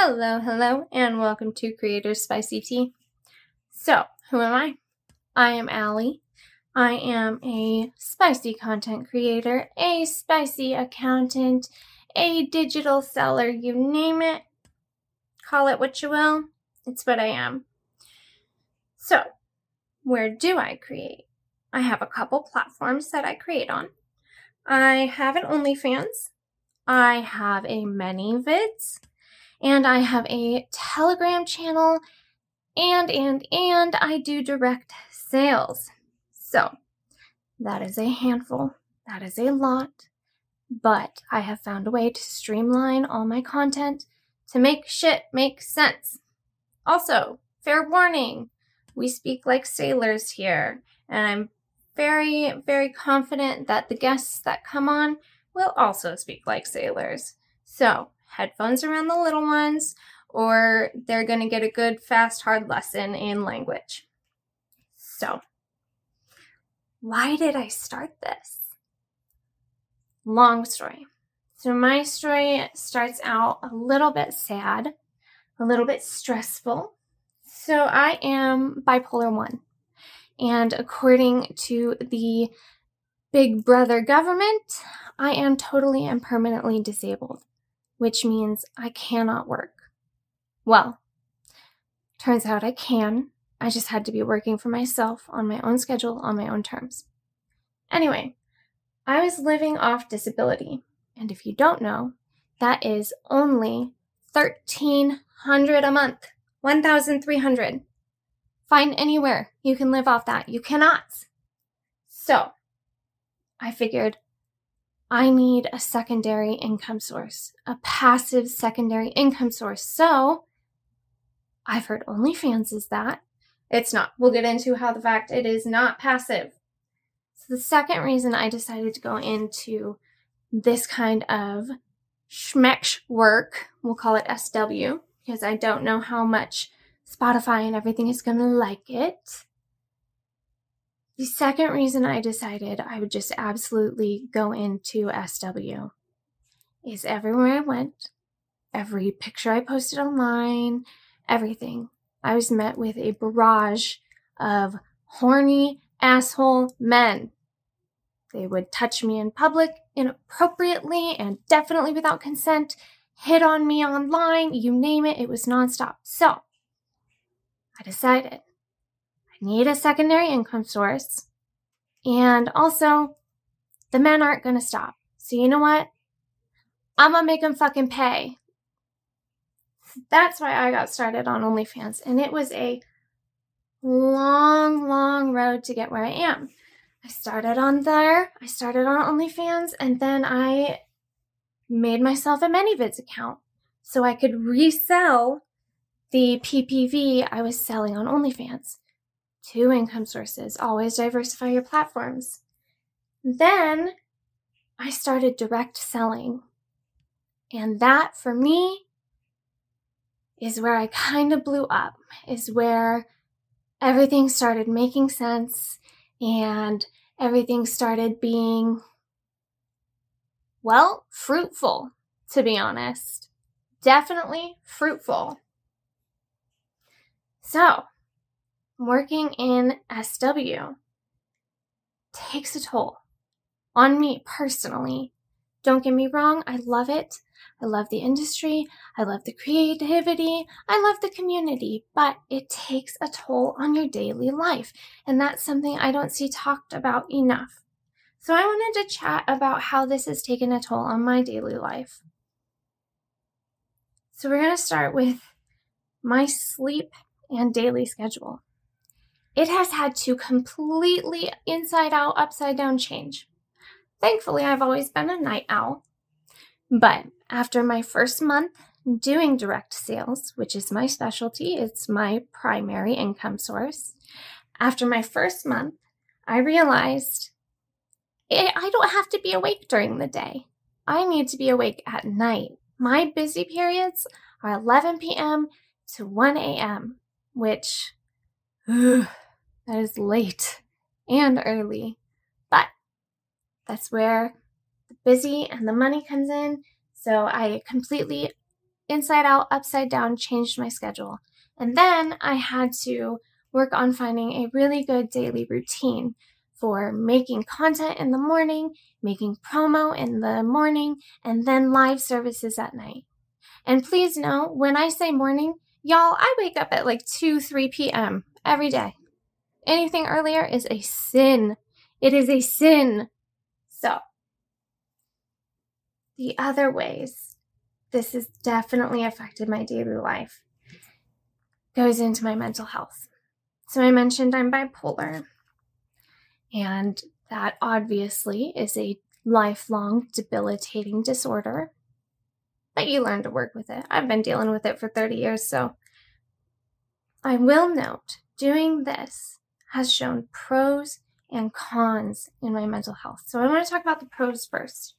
Hello, hello, and welcome to Creators Spicy Tea. So, who am I? I am Allie. I am a spicy content creator, a spicy accountant, a digital seller, you name it. Call it what you will. It's what I am. So, where do I create? I have a couple platforms that I create on. I have an OnlyFans. I have a ManyVids and I have a Telegram channel, and, and, and I do direct sales. So that is a handful. That is a lot. But I have found a way to streamline all my content to make shit make sense. Also, fair warning, we speak like sailors here, and I'm very, very confident that the guests that come on will also speak like sailors. So headphones around the little ones, or they're going to get a good, fast, hard lesson in language. So, why did I start this? Long story. So, my story starts out a little bit sad, a little bit stressful. So, I am bipolar 1. And according to the Big Brother government, I am totally and permanently disabled which means I cannot work. Well, turns out I can. I just had to be working for myself on my own schedule, on my own terms. Anyway, I was living off disability. And if you don't know, that is only 1300 a month. 1300. Find anywhere you can live off that. You cannot. So, I figured I need a secondary income source, a passive secondary income source. So I've heard OnlyFans is that. It's not. We'll get into how the fact it is not passive. So the second reason I decided to go into this kind of schmeck work, we'll call it SW, because I don't know how much Spotify and everything is going to like it. The second reason I decided I would just absolutely go into SW is everywhere I went, every picture I posted online, everything, I was met with a barrage of horny asshole men. They would touch me in public inappropriately and definitely without consent, hit on me online, you name it, it was nonstop. So I decided need a secondary income source. And also, the men aren't going to stop. So, you know what? I'm going to make them fucking pay. That's why I got started on OnlyFans. And it was a long, long road to get where I am. I started on there, I started on OnlyFans, and then I made myself a ManyVids account so I could resell the PPV I was selling on OnlyFans two income sources. Always diversify your platforms. Then I started direct selling. And that for me is where I kind of blew up, is where everything started making sense and everything started being, well, fruitful, to be honest. Definitely fruitful. So, working in SW takes a toll on me personally. Don't get me wrong, I love it. I love the industry. I love the creativity. I love the community, but it takes a toll on your daily life. And that's something I don't see talked about enough. So I wanted to chat about how this has taken a toll on my daily life. So we're going to start with my sleep and daily schedule it has had to completely inside out, upside down change. Thankfully, I've always been a night owl. But after my first month doing direct sales, which is my specialty, it's my primary income source. After my first month, I realized eh, I don't have to be awake during the day. I need to be awake at night. My busy periods are 11 p.m. to 1 a.m., which ugh, that is late and early. But that's where the busy and the money comes in. So I completely inside out, upside down, changed my schedule. And then I had to work on finding a really good daily routine for making content in the morning, making promo in the morning, and then live services at night. And please know when I say morning, y'all, I wake up at like 2, 3 p.m. every day. Anything earlier is a sin. It is a sin. So, the other ways this has definitely affected my daily life goes into my mental health. So, I mentioned I'm bipolar, and that obviously is a lifelong debilitating disorder. But you learn to work with it. I've been dealing with it for 30 years, so I will note doing this has shown pros and cons in my mental health. So I want to talk about the pros first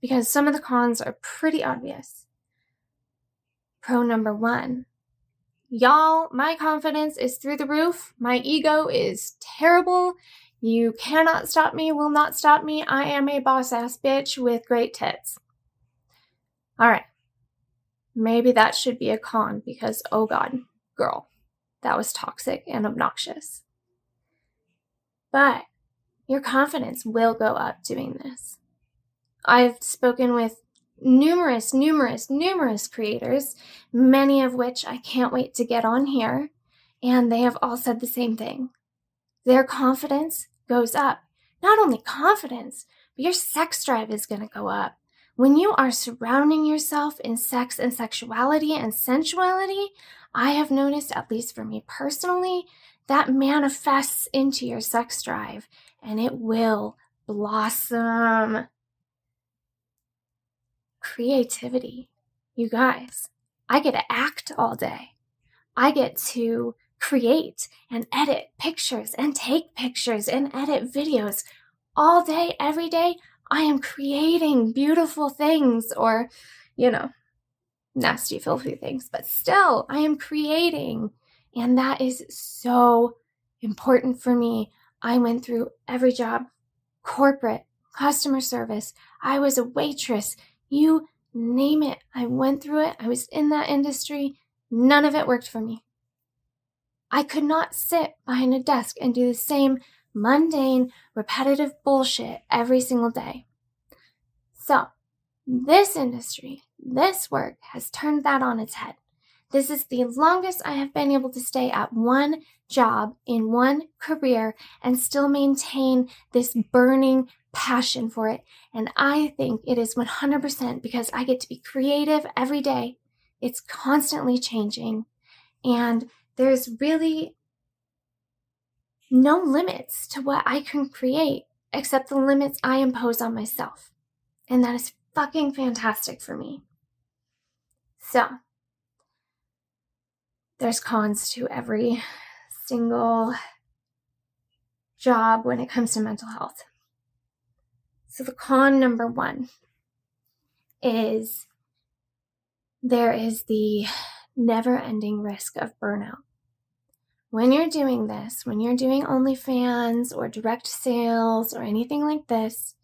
because some of the cons are pretty obvious. Pro number one Y'all, my confidence is through the roof. My ego is terrible. You cannot stop me, will not stop me. I am a boss ass bitch with great tits. All right. Maybe that should be a con because, oh God, girl, that was toxic and obnoxious. But your confidence will go up doing this. I've spoken with numerous, numerous, numerous creators, many of which I can't wait to get on here, and they have all said the same thing. Their confidence goes up. Not only confidence, but your sex drive is going to go up. When you are surrounding yourself in sex and sexuality and sensuality, I have noticed, at least for me personally, that manifests into your sex drive and it will blossom. Creativity. You guys, I get to act all day. I get to create and edit pictures and take pictures and edit videos all day, every day. I am creating beautiful things or, you know, nasty, filthy things, but still, I am creating. And that is so important for me. I went through every job corporate, customer service. I was a waitress. You name it. I went through it. I was in that industry. None of it worked for me. I could not sit behind a desk and do the same mundane, repetitive bullshit every single day. So, this industry, this work has turned that on its head. This is the longest I have been able to stay at one job in one career and still maintain this burning passion for it. And I think it is 100% because I get to be creative every day. It's constantly changing. And there's really no limits to what I can create except the limits I impose on myself. And that is fucking fantastic for me. So, there's cons to every single job when it comes to mental health. So, the con number one is there is the never ending risk of burnout. When you're doing this, when you're doing OnlyFans or direct sales or anything like this,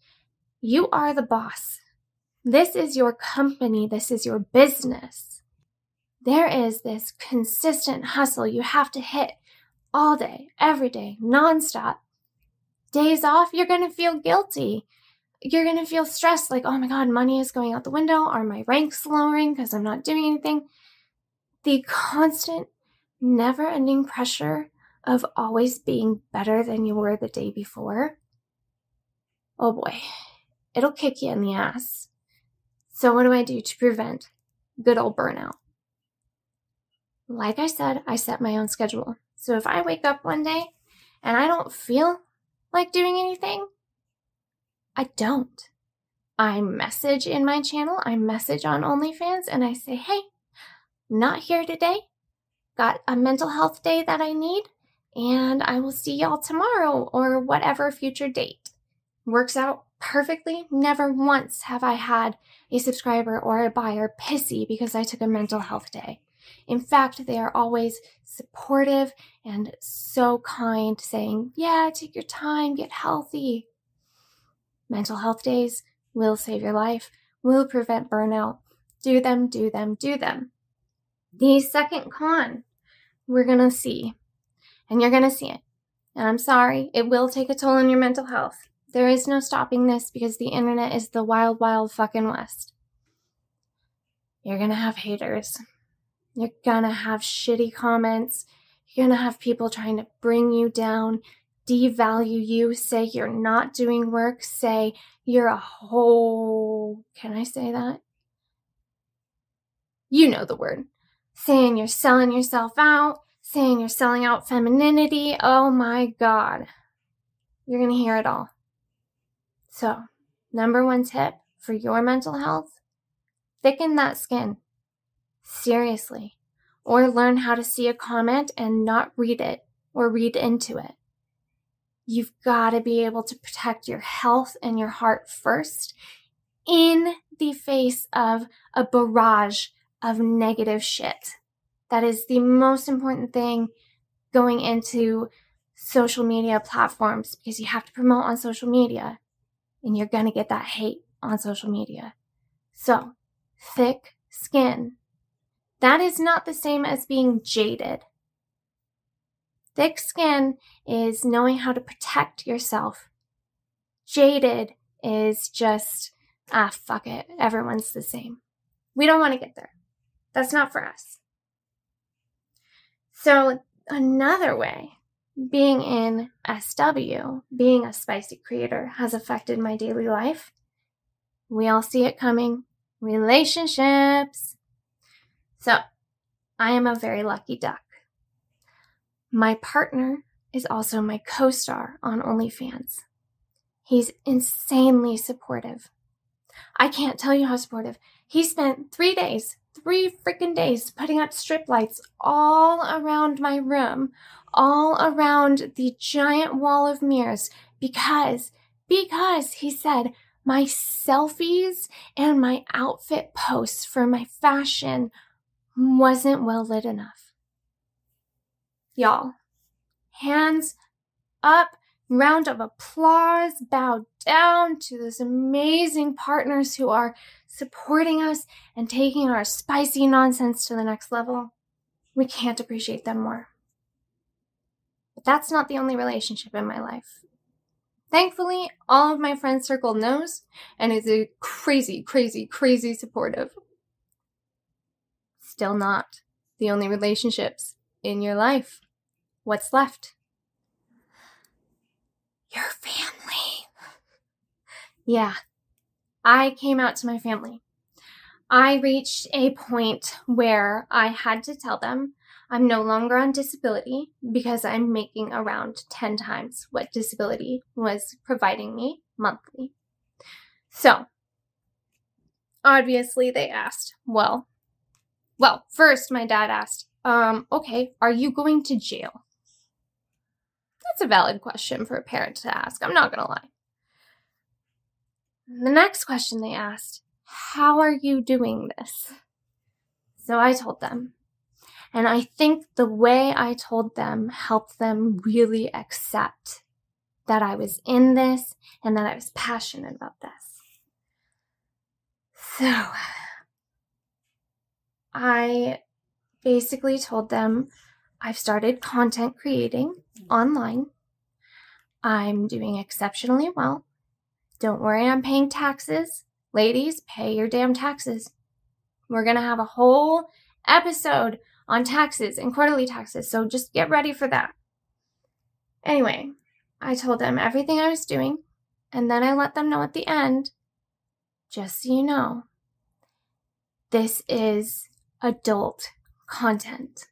you are the boss. This is your company. This is your business. There is this consistent hustle you have to hit all day, every day, nonstop. Days off, you're going to feel guilty. You're going to feel stressed like, oh my God, money is going out the window. Are my ranks lowering because I'm not doing anything? The constant, never ending pressure of always being better than you were the day before. Oh boy, it'll kick you in the ass. So, what do I do to prevent good old burnout? Like I said, I set my own schedule. So, if I wake up one day and I don't feel like doing anything, I don't. I message in my channel, I message on OnlyFans, and I say, hey, not here today. Got a mental health day that I need, and I will see y'all tomorrow or whatever future date. Works out perfectly. Never once have I had a subscriber or a buyer pissy because I took a mental health day. In fact, they are always supportive and so kind, saying, Yeah, take your time, get healthy. Mental health days will save your life, will prevent burnout, do them, do them, do them. The second con we're going to see, and you're going to see it. And I'm sorry, it will take a toll on your mental health. There is no stopping this because the internet is the wild, wild fucking west. You're going to have haters. You're to have shitty comments. You're to have people trying to bring you down, devalue you, say you're not doing work, say you're a whole. Can I say that? You know the word. Saying you're selling yourself out, saying you're selling out femininity. Oh my God. You're to hear it all. So, number one tip for your mental health thicken that skin. Seriously. Or learn how to see a comment and not read it or read into it. You've got to be able to protect your health and your heart first in the face of a barrage of negative shit. That is the most important thing going into social media platforms because you have to promote on social media and you're going to get that hate on social media. So, thick skin. That is not the same as being jaded. Thick skin is knowing how to protect yourself. Jaded is just, ah, fuck it. Everyone's the same. We don't want to get there. That's not for us. So, another way being in SW, being a spicy creator, has affected my daily life. We all see it coming. Relationships. So, I am a very lucky duck. My partner is also my co star on OnlyFans. He's insanely supportive. I can't tell you how supportive. He spent three days, three freaking days, putting up strip lights all around my room, all around the giant wall of mirrors because, because he said, my selfies and my outfit posts for my fashion wasn't well lit enough y'all. Hands up, round of applause, bow down to those amazing partners who are supporting us and taking our spicy nonsense to the next level. We can't appreciate them more. But that's not the only relationship in my life. Thankfully, all of my friend circle knows and is a crazy, crazy, crazy supportive. Still not the only relationships in your life what's left? Your family. yeah, I came out to my family. I reached a point where I had to tell them I'm no longer on disability because I'm making around 10 times what disability was providing me monthly. So, obviously, they asked, well, well, first my dad asked, um, okay, are you going to jail? That's a valid question for a parent to ask. I'm not going to lie. The next question they asked, How are you doing this? So I told them. And I think the way I told them helped them really accept that I was in this and that I was passionate about this. So I basically told them I've started content creating online. I'm doing exceptionally well. Don't worry, I'm paying taxes. Ladies, pay your damn taxes. We're going to have a whole episode on taxes and quarterly taxes, so just get ready for that. Anyway, I told them everything I was doing, and then I let them know at the end just so you know, this is adult content.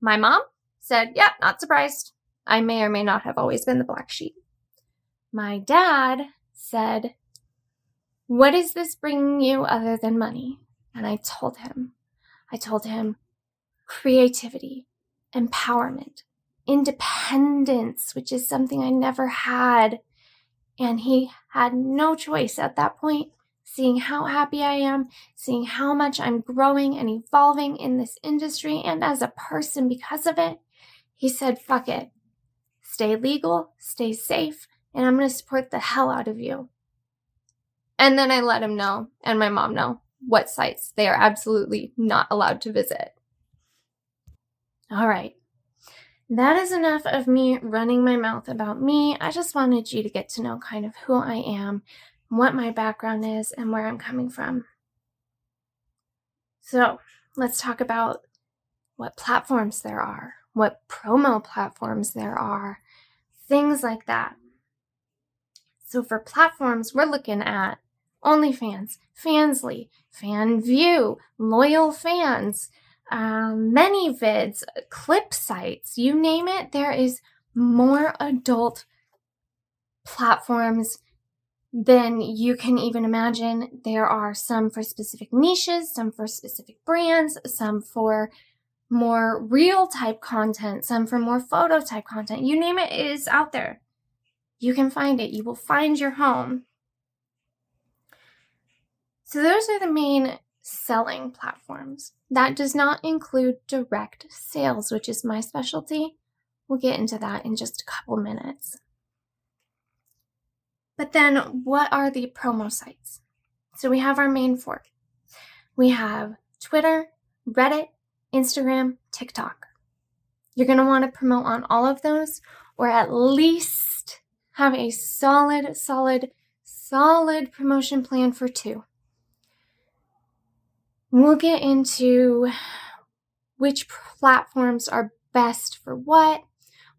My mom said, Yeah, not surprised. I may or may not have always been the black sheep. My dad said, What is this bringing you other than money? And I told him, I told him creativity, empowerment, independence, which is something I never had. And he had no choice at that point seeing how happy I am, seeing how much I'm growing and evolving in this industry and as a person because of it, he said, fuck it. Stay legal, stay safe, and I'm going to support the hell out of you. And then I let him know and my mom know what sites they are absolutely not allowed to visit. All right. That is enough of me running my mouth about me. I just wanted you to get to know kind of who I am, what my background is, and where I'm coming from. So let's talk about what platforms there are, what promo platforms there are, things like that. So for platforms, we're looking at OnlyFans, Fansly, Fanvue, Loyal Fans, um, ManyVids, clip sites, you name it, there is more adult platforms than you can even imagine. There are some for specific niches, some for specific brands, some for more real type content, some for more photo type content. You name it, it is out there. You can find it. You will find your home. So, those are the main selling platforms. That does not include direct sales, which is my specialty. We'll get into that in just a couple minutes. But then, what are the promo sites? So, we have our main four we have Twitter, Reddit, Instagram, TikTok. You're going to want to promote on all of those, or at least have a solid, solid, solid promotion plan for two. We'll get into which platforms are best for what,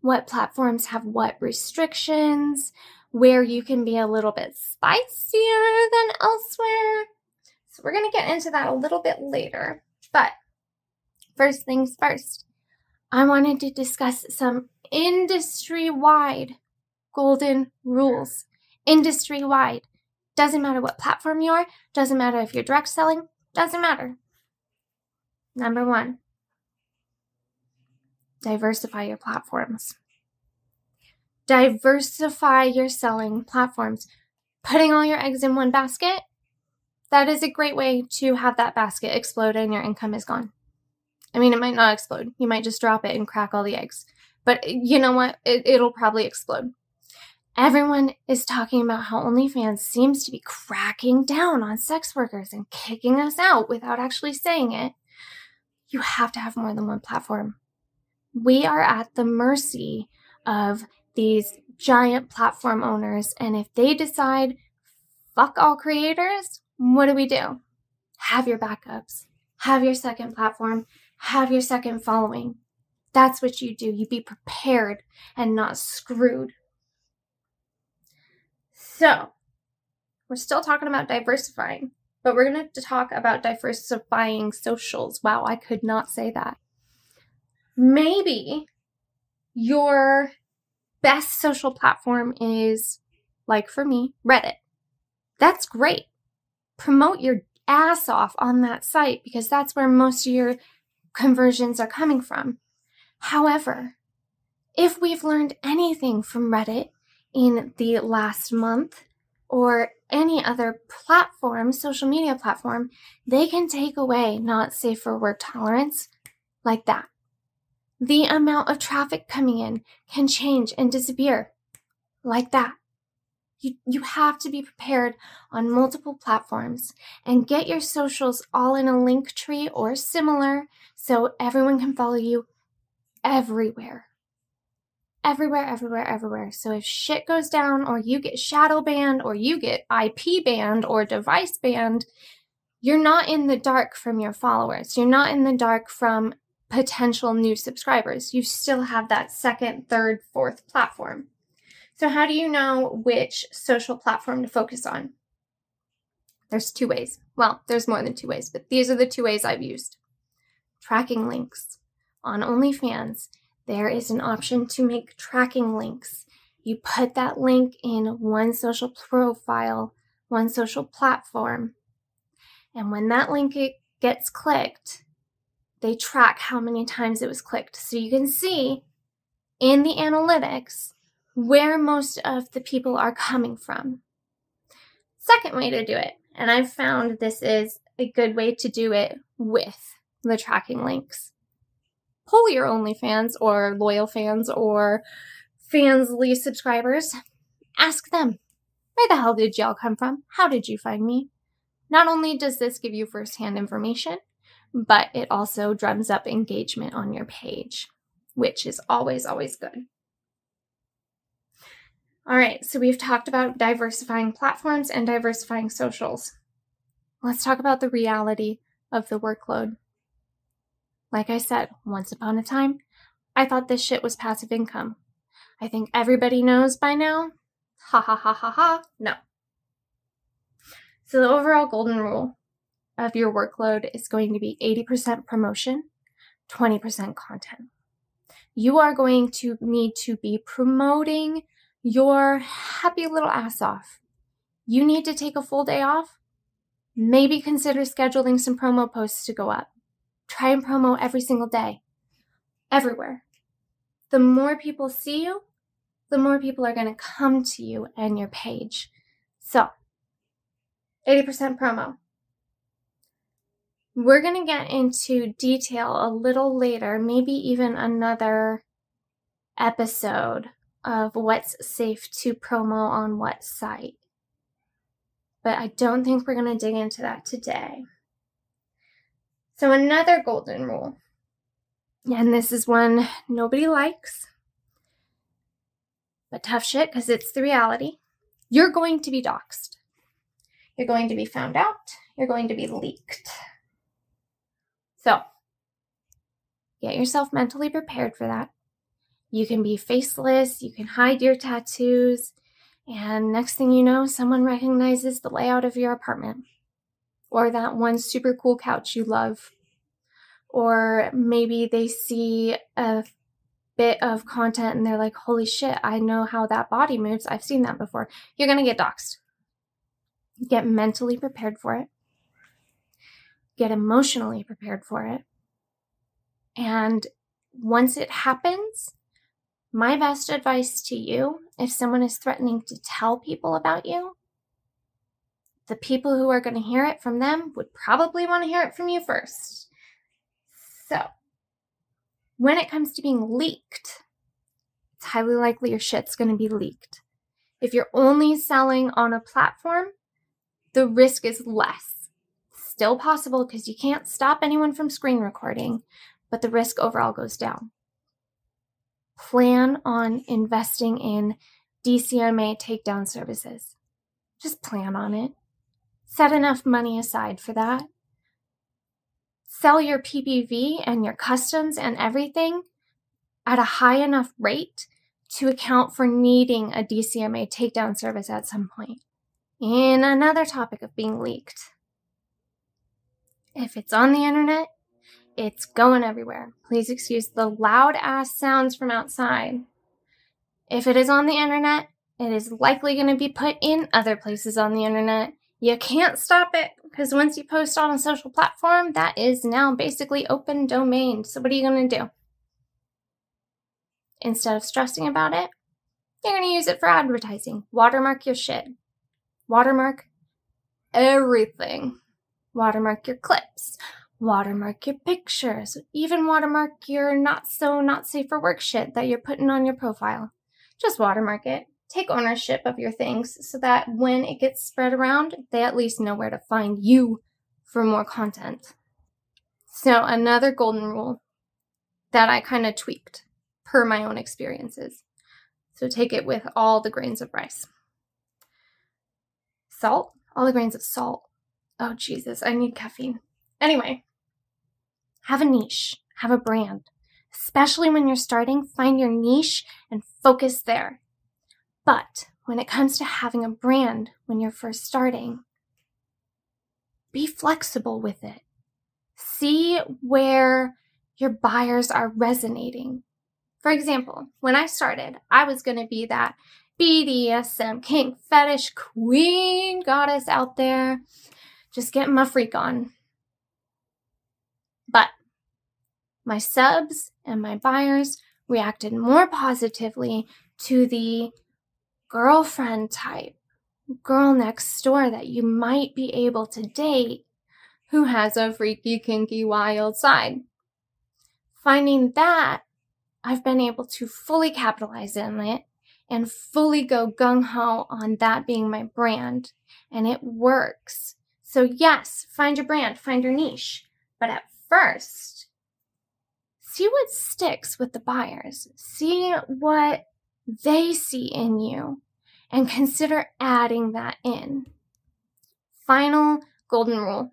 what platforms have what restrictions, where you can be a little bit spicier than elsewhere. So, we're going to get into that a little bit later. But first things first, I wanted to discuss some industry wide golden rules. Industry wide. Doesn't matter what platform you are, doesn't matter if you're direct selling, doesn't matter. Number one, diversify your platforms. Diversify your selling platforms. Putting all your eggs in one basket, that is a great way to have that basket explode and your income is gone. I mean, it might not explode. You might just drop it and crack all the eggs. But you know what? It, it'll probably explode. Everyone is talking about how OnlyFans seems to be cracking down on sex workers and kicking us out without actually saying it. You have to have more than one platform. We are at the mercy of these giant platform owners, and if they decide, fuck all creators, what do we do? Have your backups, have your second platform, have your second following. That's what you do. You be prepared and not screwed. So, we're still talking about diversifying, but we're going to talk about diversifying socials. Wow, I could not say that. Maybe your best social platform is, like for me, Reddit. That's great. Promote your ass off on that site because that's where most of your conversions are coming from. However, if we've learned anything from Reddit, in the last month or any other platform, social media platform, they can take away not safe for work tolerance like that. The amount of traffic coming in can change and disappear like that. You, you have to be prepared on multiple platforms and get your socials all in a link tree or similar so everyone can follow you everywhere everywhere, everywhere, everywhere. So if shit goes down, or you get shadow banned, or you get IP banned, or device banned, you're not in the dark from your followers. You're not in the dark from potential new subscribers. You still have that second, third, fourth platform. So, how do you know which social platform to focus on? There's two ways. Well, there's more than two ways, but these are the two ways I've used. Tracking links on OnlyFans there is an option to make tracking links. You put that link in one social profile, one social platform. And when that link gets clicked, they track how many times it was clicked. So you can see in the analytics where most of the people are coming from. Second way to do it, and I've found this is a good way to do it with the tracking links pull your OnlyFans or loyal fans or Fansly subscribers, ask them. Where the hell did y'all come from? How did you find me? Not only does this give you firsthand information, but it also drums up engagement on your page, which is always, always good. All right, so we've talked about diversifying platforms and diversifying socials. Let's talk about the reality of the workload. Like I said, once upon a time, I thought this shit was passive income. I think everybody knows by now. Ha ha ha ha ha. No. So, the overall golden rule of your workload is going to be 80% promotion, 20% content. You are going to need to be promoting your happy little ass off. You need to take a full day off? Maybe consider scheduling some promo posts to go up. Try and promo every single day, everywhere. The more people see you, the more people are going to come to you and your page. So, 80% promo. We're going to get into detail a little later, maybe even another episode of what's safe to promo on what site. But I don't think we're going to dig into that today. So, another golden rule, and this is one nobody likes, but tough shit because it's the reality. You're going to be doxxed. You're going to be found out. You're going to be leaked. So, get yourself mentally prepared for that. You can be faceless, you can hide your tattoos, and next thing you know, someone recognizes the layout of your apartment or that one super cool couch you love. Or maybe they see a bit of content and they're like, holy shit, I know how that body moves. I've seen that before. You're going to get doxxed. Get mentally prepared for it, get emotionally prepared for it. And once it happens, my best advice to you if someone is threatening to tell people about you, the people who are going to hear it from them would probably want to hear it from you first. So, when it comes to being leaked, it's highly likely your shit's going to be leaked. If you're only selling on a platform, the risk is less. Still possible because you can't stop anyone from screen recording, but the risk overall goes down plan on investing in DCMA takedown services. Just plan on it. Set enough money aside for that. Sell your PPV and your customs and everything at a high enough rate to account for needing a DCMA takedown service at some point. In another topic of being leaked. If it's on the internet, it's going everywhere. Please excuse the loud ass sounds from outside. If it is on the internet, it is likely going to be put in other places on the internet. You can't stop it because once you post on a social platform, that is now basically open domain. So, what are you going to do? Instead of stressing about it, you're going to use it for advertising. Watermark your shit. Watermark everything. Watermark your clips watermark your pictures, even watermark your not so not safe for work shit that you're putting on your profile. Just watermark it. Take ownership of your things so that when it gets spread around, they at least know where to find you for more content. So, another golden rule that I kind of tweaked per my own experiences. So, take it with all the grains of rice. Salt, all the grains of salt. Oh, Jesus, I need caffeine. Anyway, have a niche, have a brand. Especially when you're starting, find your niche and focus there. But when it comes to having a brand when you're first starting, be flexible with it. See where your buyers are resonating. For example, when I started, I was going to be that BDSM king fetish queen goddess out there, just getting my freak on. But my subs and my buyers reacted more positively to the girlfriend type, girl next door that you might be able to date who has a freaky, kinky, wild side. Finding that, I've been able to fully capitalize on it and fully go gung ho on that being my brand. And it works. So, yes, find your brand, find your niche. But at first, see what sticks with the buyers, see what they see in you, and consider adding that in. Final golden rule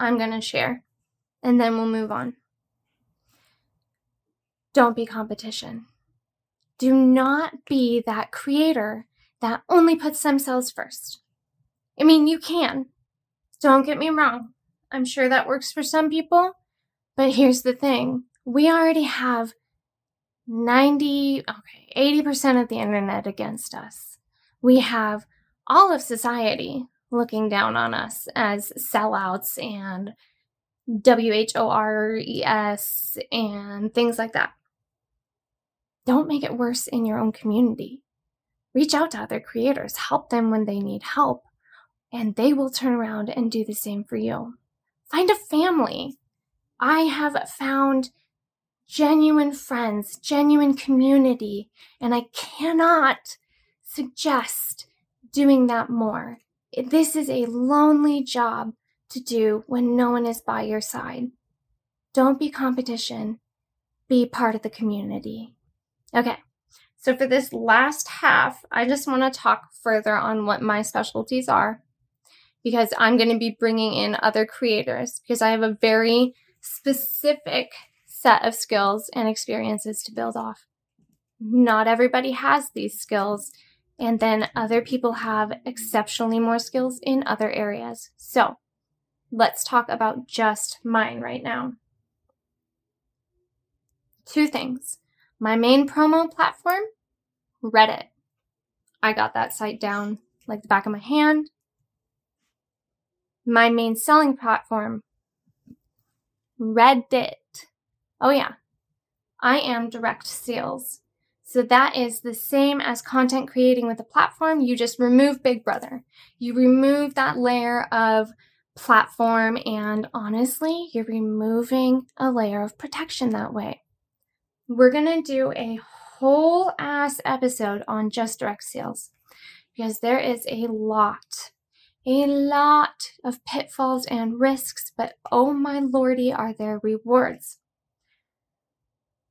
I'm going to share, and then we'll move on. Don't be competition. Do not be that creator that only puts themselves first. I mean, you can. Don't get me wrong. I'm sure that works for some people. But here's the thing we already have 90, okay, 80% of the internet against us. We have all of society looking down on us as sellouts and WHORES and things like that. Don't make it worse in your own community. Reach out to other creators, help them when they need help, and they will turn around and do the same for you. Find a family. I have found genuine friends, genuine community, and I cannot suggest doing that more. This is a lonely job to do when no one is by your side. Don't be competition, be part of the community. Okay, so for this last half, I just want to talk further on what my specialties are because I'm going to be bringing in other creators because I have a very specific set of skills and experiences to build off. Not everybody has these skills, and then other people have exceptionally more skills in other areas. So let's talk about just mine right now. Two things. My main promo platform, Reddit. I got that site down like the back of my hand my main selling platform, Reddit. Oh, yeah. I am direct sales. So that is the same as content creating with a platform. You just remove Big Brother. You remove that layer of platform, and honestly, you're removing a layer of protection that way. We're to do a whole ass episode on just direct sales because there is a lot a lot of pitfalls and risks, but oh my lordy, are there rewards.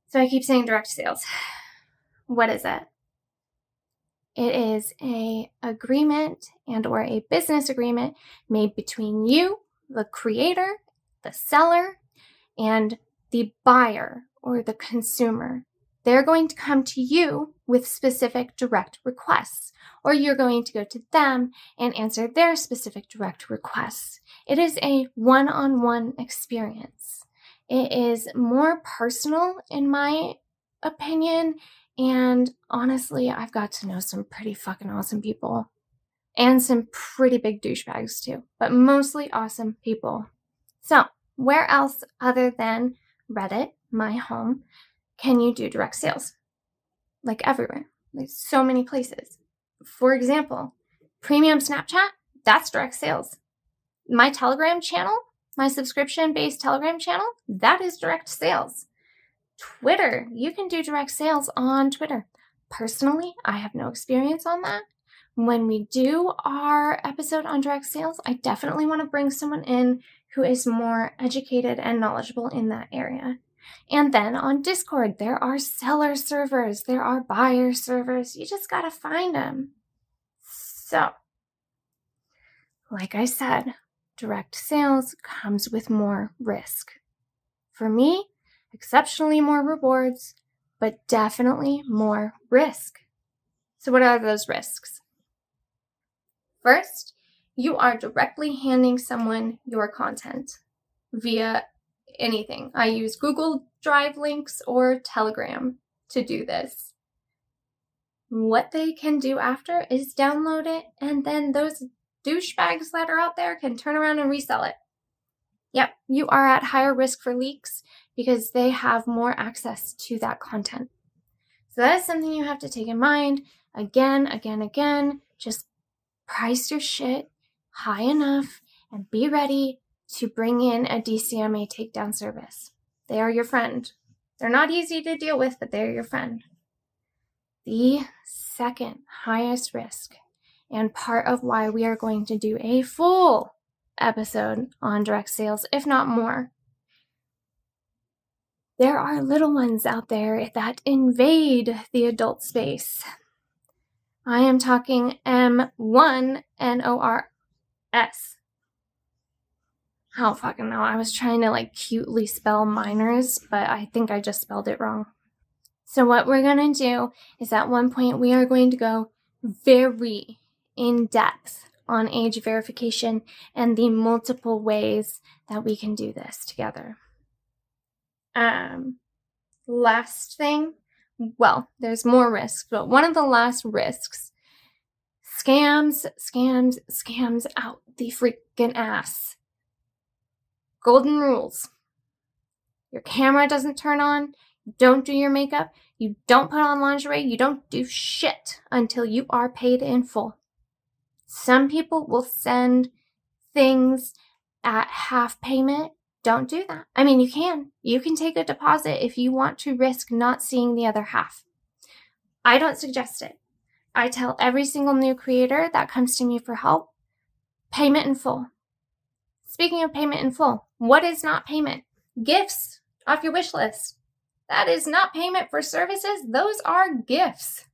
So I keep saying direct sales. What is it? It is a agreement and or a business agreement made between you, the creator, the seller, and the buyer or the consumer. They're going to come to you with specific direct requests, or you're going to go to them and answer their specific direct requests. It is a one on one experience. It is more personal, in my opinion, and honestly, I've got to know some pretty fucking awesome people and some pretty big douchebags too, but mostly awesome people. So, where else other than Reddit, my home, can you do direct sales? Like everywhere, like so many places. For example, premium Snapchat, that's direct sales. My Telegram channel, my subscription based Telegram channel, that is direct sales. Twitter, you can do direct sales on Twitter. Personally, I have no experience on that. When we do our episode on direct sales, I definitely want to bring someone in who is more educated and knowledgeable in that area. And then on Discord, there are seller servers, there are buyer servers. You just got to find them. So, like I said, direct sales comes with more risk. For me, exceptionally more rewards, but definitely more risk. So, what are those risks? First, you are directly handing someone your content via anything. I use Google Drive links or Telegram to do this. What they can do after is download it, and then those douchebags that are out there can turn around and resell it. Yep, you are at higher risk for leaks because they have more access to that content. So that is something you have to take in mind. Again, again, again, just price your shit high enough and be ready to bring in a DCMA takedown service. They are your friend. They're not easy to deal with, but they're your friend. the second highest risk and part of why we are going to do a full episode on direct sales, if not more. There are little ones out there that invade the adult space. I am talking M1 N O R S. I don't fucking know. I was trying to like cutely spell minors, but I think I just spelled it wrong. So, what we're going to do is at one point we are going to go very in depth on age verification and the multiple ways that we can do this together. Um, last thing, well, there's more risks, but one of the last risks scams, scams, scams out the freaking ass. Golden rules. Your camera doesn't turn on, you don't do your makeup, you don't put on lingerie, you don't do shit until you are paid in full. Some people will send things at half payment. Don't do that. I mean, you can. You can take a deposit if you want to risk not seeing the other half. I don't suggest it. I tell every single new creator that comes to me for help payment in full. Speaking of payment in full, what is not payment? Gifts off your wish list. That is not payment for services, those are gifts.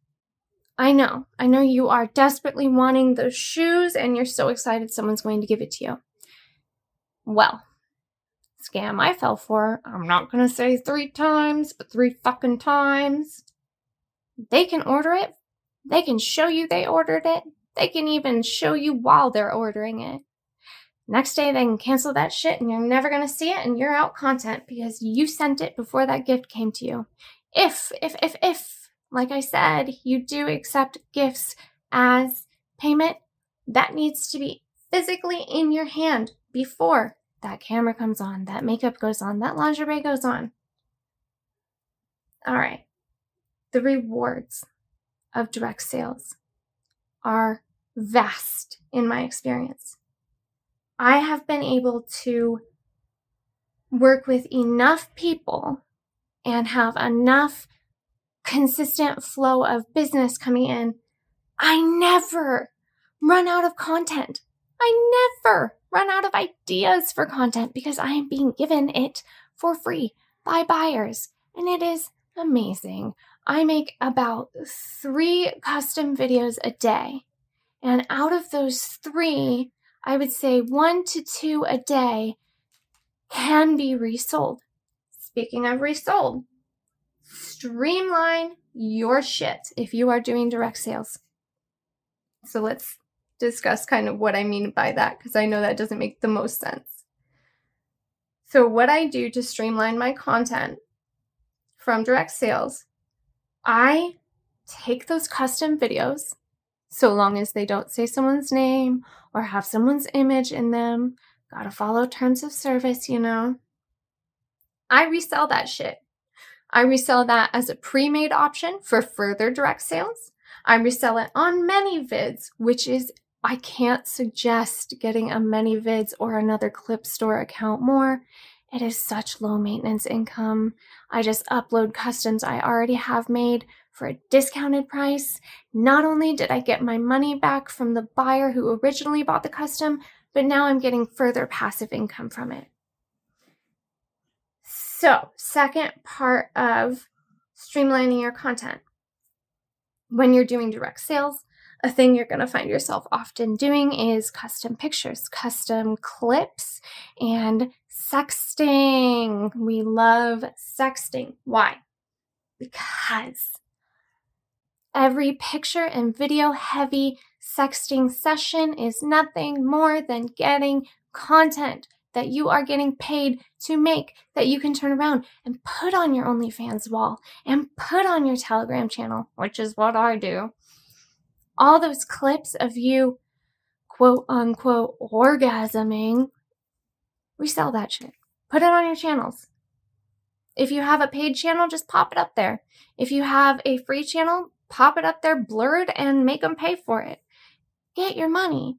I know. I know you are desperately wanting those shoes and you're so excited someone's going to give it to you. Well, scam I fell for, I'm not going to say three times, but three fucking times. They can order it. They can show you they ordered it. They can even show you while they're ordering it. Next day, they can cancel that shit and you're never going to see it and you're out content because you sent it before that gift came to you. If, if, if, if like I said, you do accept gifts as payment. That needs to be physically in your hand before that camera comes on, that makeup goes on, that lingerie goes on. All right. The rewards of direct sales are vast in my experience. I have been able to work with enough people and have enough consistent flow of business coming in, I never run out of content. I never run out of ideas for content because I am being given it for free by buyers. And it is amazing. I make about three custom videos a day. And out of those three, I would say one to two a day can be resold. Speaking of resold, streamline your shit if you are doing direct sales. So let's discuss kind of what I mean by that because I know that doesn't make the most sense. So, what I do to streamline my content from direct sales, I take those custom videos, so long as they don't say someone's name or have someone's image in them, gotta follow terms of service, you know. I resell that shit. I resell that as a pre-made option for further direct sales. I resell it on ManyVids, which is I can't suggest getting a ManyVids or another clip store account more. It is such low maintenance income. I just upload customs I already have made for a discounted price. Not only did I get my money back from the buyer who originally bought the custom, but now I'm getting further passive income from it. So, second part of streamlining your content. When you're doing direct sales, a thing you're going to find yourself often doing is custom pictures, custom clips, and sexting. We love sexting. Why? Because every picture and video heavy sexting session is nothing more than getting content that you are getting paid to make that you can turn around and put on your OnlyFans wall and put on your Telegram channel, which is what I do. All those clips of you, quote unquote, orgasming, resell that shit. Put it on your channels. If you have a paid channel, just pop it up there. If you have a free channel, pop it up there blurred and make them pay for it. Get your money.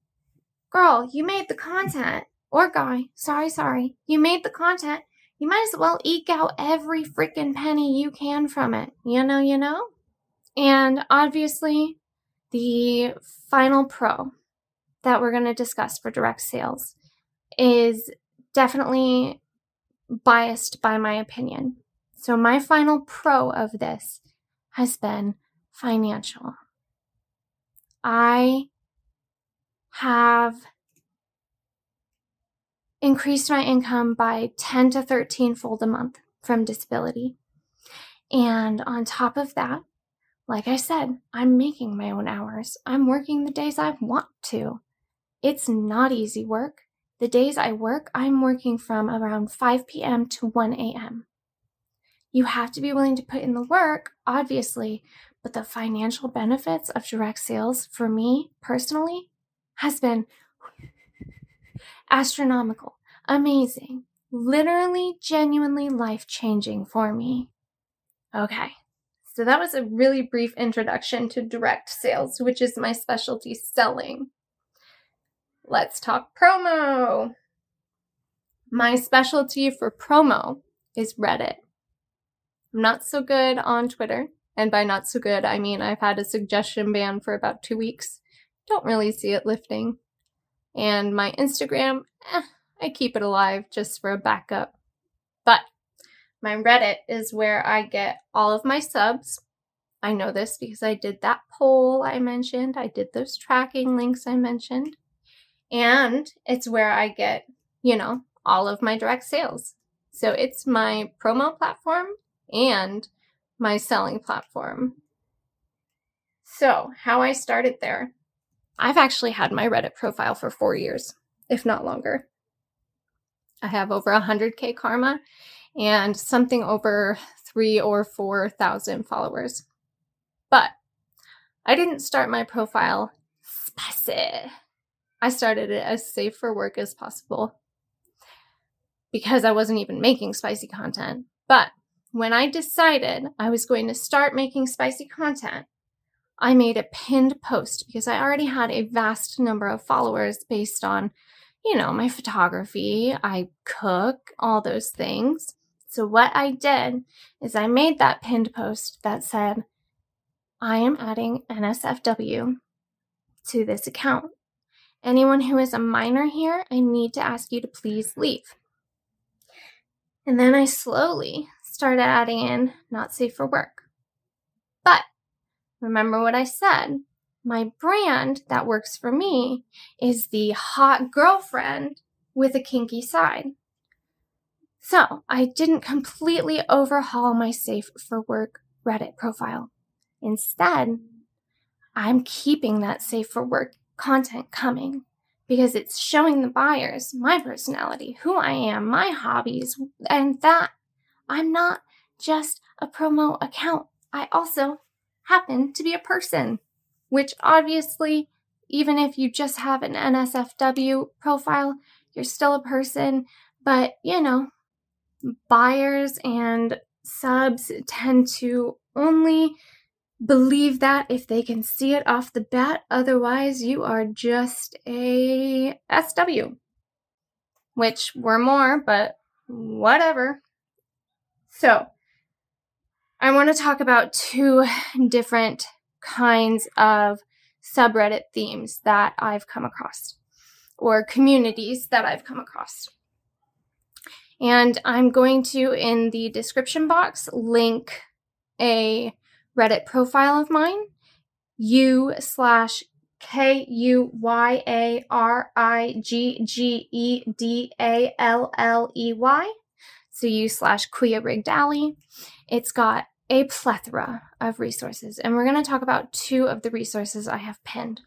Girl, you made the content or guy, sorry, sorry, you made the content, you might as well eke out every freaking penny you can from it. You know, you know? And obviously, the final pro that we're going to discuss for direct sales is definitely biased by my opinion. So, my final pro of this has been financial. I have increased my income by 10 to 13 fold a month from disability. And on top of that, like I said, I'm making my own hours. I'm working the days I want to. It's not easy work. The days I work, I'm working from around 5 p.m. to 1 a.m. You have to be willing to put in the work, obviously, but the financial benefits of direct sales for me personally has been astronomical, amazing, literally, genuinely life changing for me. Okay, so that was a really brief introduction to direct sales, which is my specialty selling. Let's talk promo. My specialty for promo is Reddit. I'm not so good on Twitter. And by not so good, I mean I've had a suggestion ban for about two weeks. Don't really see it lifting. And my Instagram, eh, I keep it alive just for a backup. But my Reddit is where I get all of my subs. I know this because I did that poll I mentioned, I did those tracking links I mentioned. And it's where I get, you know, all of my direct sales. So it's my promo platform and my selling platform. So, how I started there. I've actually had my Reddit profile for four years, if not longer. I have over 100K karma and something over three or 4,000 followers. But I didn't start my profile spicy. I started it as safe for work as possible because I wasn't even making spicy content. But when I decided I was going to start making spicy content, I made a pinned post because I already had a vast number of followers based on, you know, my photography, I cook, all those things. So, what I did is I made that pinned post that said, I am adding NSFW to this account. Anyone who is a minor here, I need to ask you to please leave. And then I slowly started adding in not safe for work. But remember what I said my brand that works for me is the hot girlfriend with a kinky side. So I didn't completely overhaul my safe for work Reddit profile. Instead, I'm keeping that safe for work content coming because it's showing the buyers my personality, who I am, my hobbies, and that I'm not just a promo account. I also happen to be a person, which obviously, even if you just have an NSFW profile, you're still a person. But, you know, buyers and subs tend to only believe that if they can see it off the bat. Otherwise, you are just a SW, which we're more, but whatever. So, I want to talk about two different kinds of subreddit themes that I've come across or communities that I've come across. And I'm going to, in the description box, link a Reddit profile of mine, u slash K U Y A R I G G E D A L L E Y so u slash Kuya Rigged Alley. It's got a plethora of resources, and we're going to talk about two of the resources I have pinned.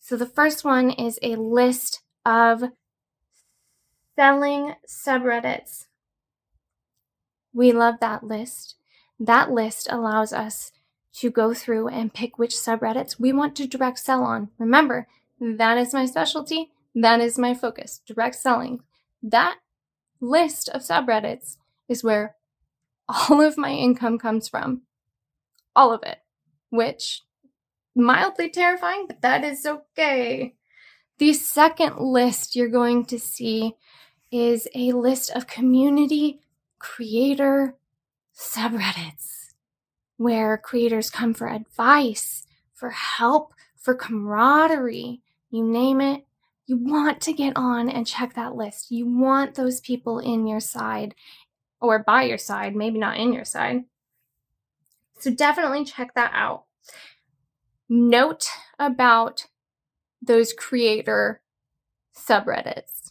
So the first one is a list of selling subreddits. We love that list. That list allows us to go through and pick which subreddits we want to direct sell on. Remember, that is my specialty. That is my focus direct selling. That list of subreddits is where all of my income comes from. All of it, which mildly terrifying, but that is okay. The second list you're going to see is a list of community creator subreddits. where creators come for advice, for help, for camaraderie, you name it. You want to get on and check that list. You want those people in your side or by your side, maybe not in your side. So definitely check that out. Note about those creator subreddits.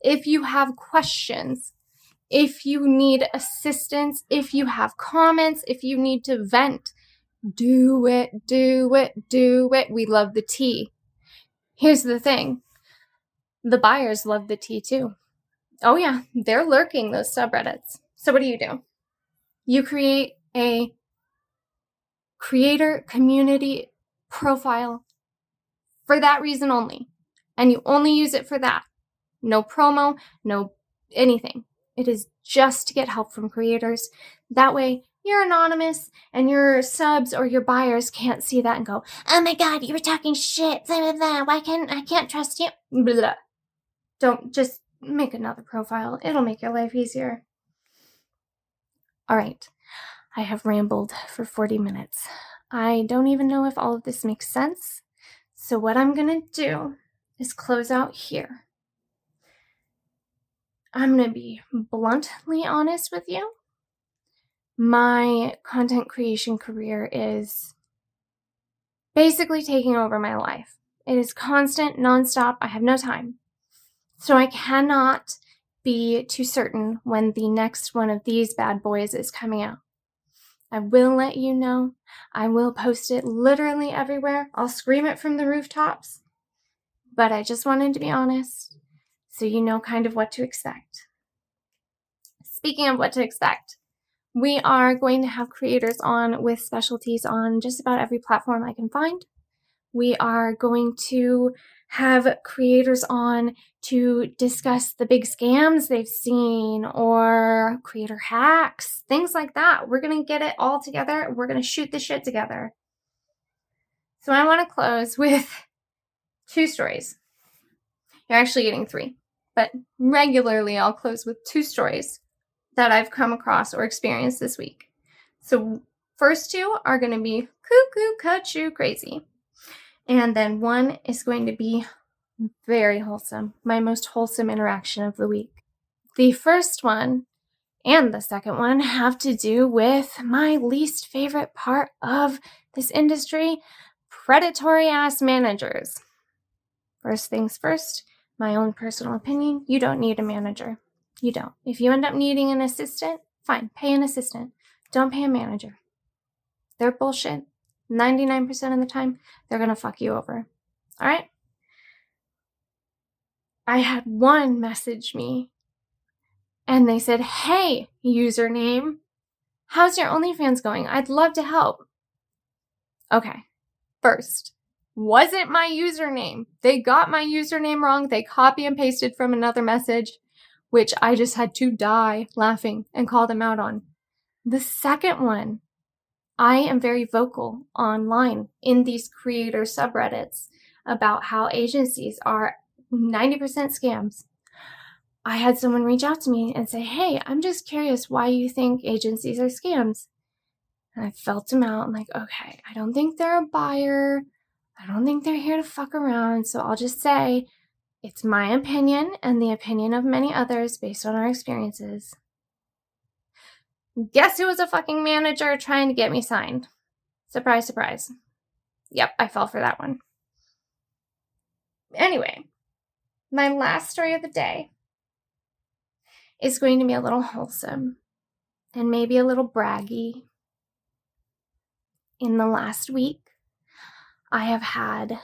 If you have questions, if you need assistance, if you have comments, if you need to vent, do it, do it, do it. We love the tea. Here's the thing the buyers love the tea too. Oh, yeah, they're lurking those subreddits. So, what do you do? You create a creator community profile for that reason only. And you only use it for that. No promo, no anything. It is just to get help from creators. That way, you're anonymous and your subs or your buyers can't see that and go, "Oh my god, you were talking shit." Blah, blah, blah. Why can't I can't trust you? Blah. Don't just make another profile. It'll make your life easier. All right. I have rambled for 40 minutes. I don't even know if all of this makes sense. So what I'm going to do is close out here. I'm going to be bluntly honest with you. My content creation career is basically taking over my life. It is constant, nonstop. I have no time. So I cannot be too certain when the next one of these bad boys is coming out. I will let you know. I will post it literally everywhere. I'll scream it from the rooftops. But I just wanted to be honest so you know kind of what to expect. Speaking of what to expect, we are going to have creators on with specialties on just about every platform I can find. We are going to have creators on to discuss the big scams they've seen or creator hacks, things like that. We're going to get it all together. We're going to shoot the shit together. So I want to close with two stories. You're actually getting three but regularly I'll close with two stories that I've come across or experienced this week. So, first two are going to be cuckoo, cuckoo, crazy. And then one is going to be very wholesome, my most wholesome interaction of the week. The first one and the second one have to do with my least favorite part of this industry predatory ass managers. First things first, my own personal opinion, you don't need a manager. You don't. If you end up needing an assistant, fine, pay an assistant. Don't pay a manager. They're bullshit. 99% of the time, they're going to fuck you over. All right? I had one message me and they said, Hey, username, how's your OnlyFans going? I'd love to help. Okay, first, wasn't my username. They got my username wrong. They copy and pasted from another message, which I just had to die laughing and call them out on. The second one, I am very vocal online in these creator subreddits about how agencies are 90% scams. I had someone reach out to me and say, Hey, I'm just curious why you think agencies are scams. And I felt them out. I'm like, okay, I don't think they're a buyer. I don't think they're here to fuck around, so I'll just say it's my opinion and the opinion of many others based on our experiences. Guess who was a fucking manager trying to get me signed? Surprise, surprise. Yep, I fell for that one. Anyway, my last story of the day is going to be a little wholesome and maybe a little braggy. In the last week, I have had,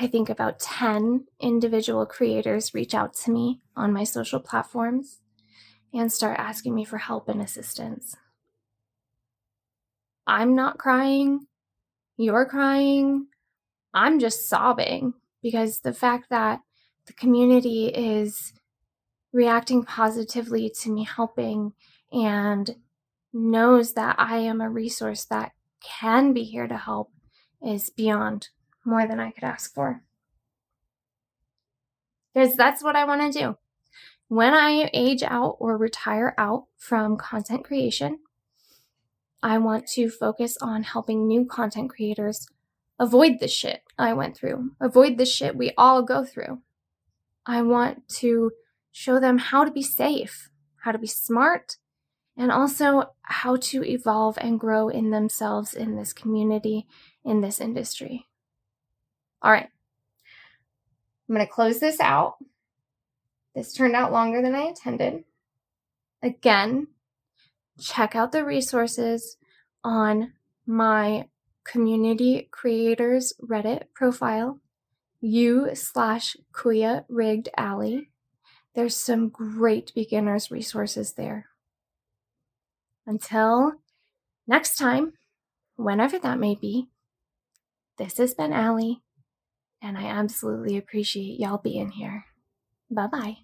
I think, about 10 individual creators reach out to me on my social platforms and start asking me for help and assistance. I'm not crying. You're crying. I'm just sobbing because the fact that the community is reacting positively to me helping and knows that I am a resource that can be here to help is beyond more than I could ask for. Because that's what I want to do. When I age out or retire out from content creation, I want to focus on helping new content creators avoid the shit I went through, avoid the shit we all go through. I want to show them how to be safe, how to be smart, and also how to evolve and grow in themselves in this community, in this industry. All right. I'm going to close this out. This turned out longer than I intended. Again, check out the resources on my community creators Reddit profile, u slash Kuya Rigged Alley. There's some great beginners resources there. Until next time, whenever that may be, this has been Allie, and I absolutely appreciate y'all being here. Bye bye.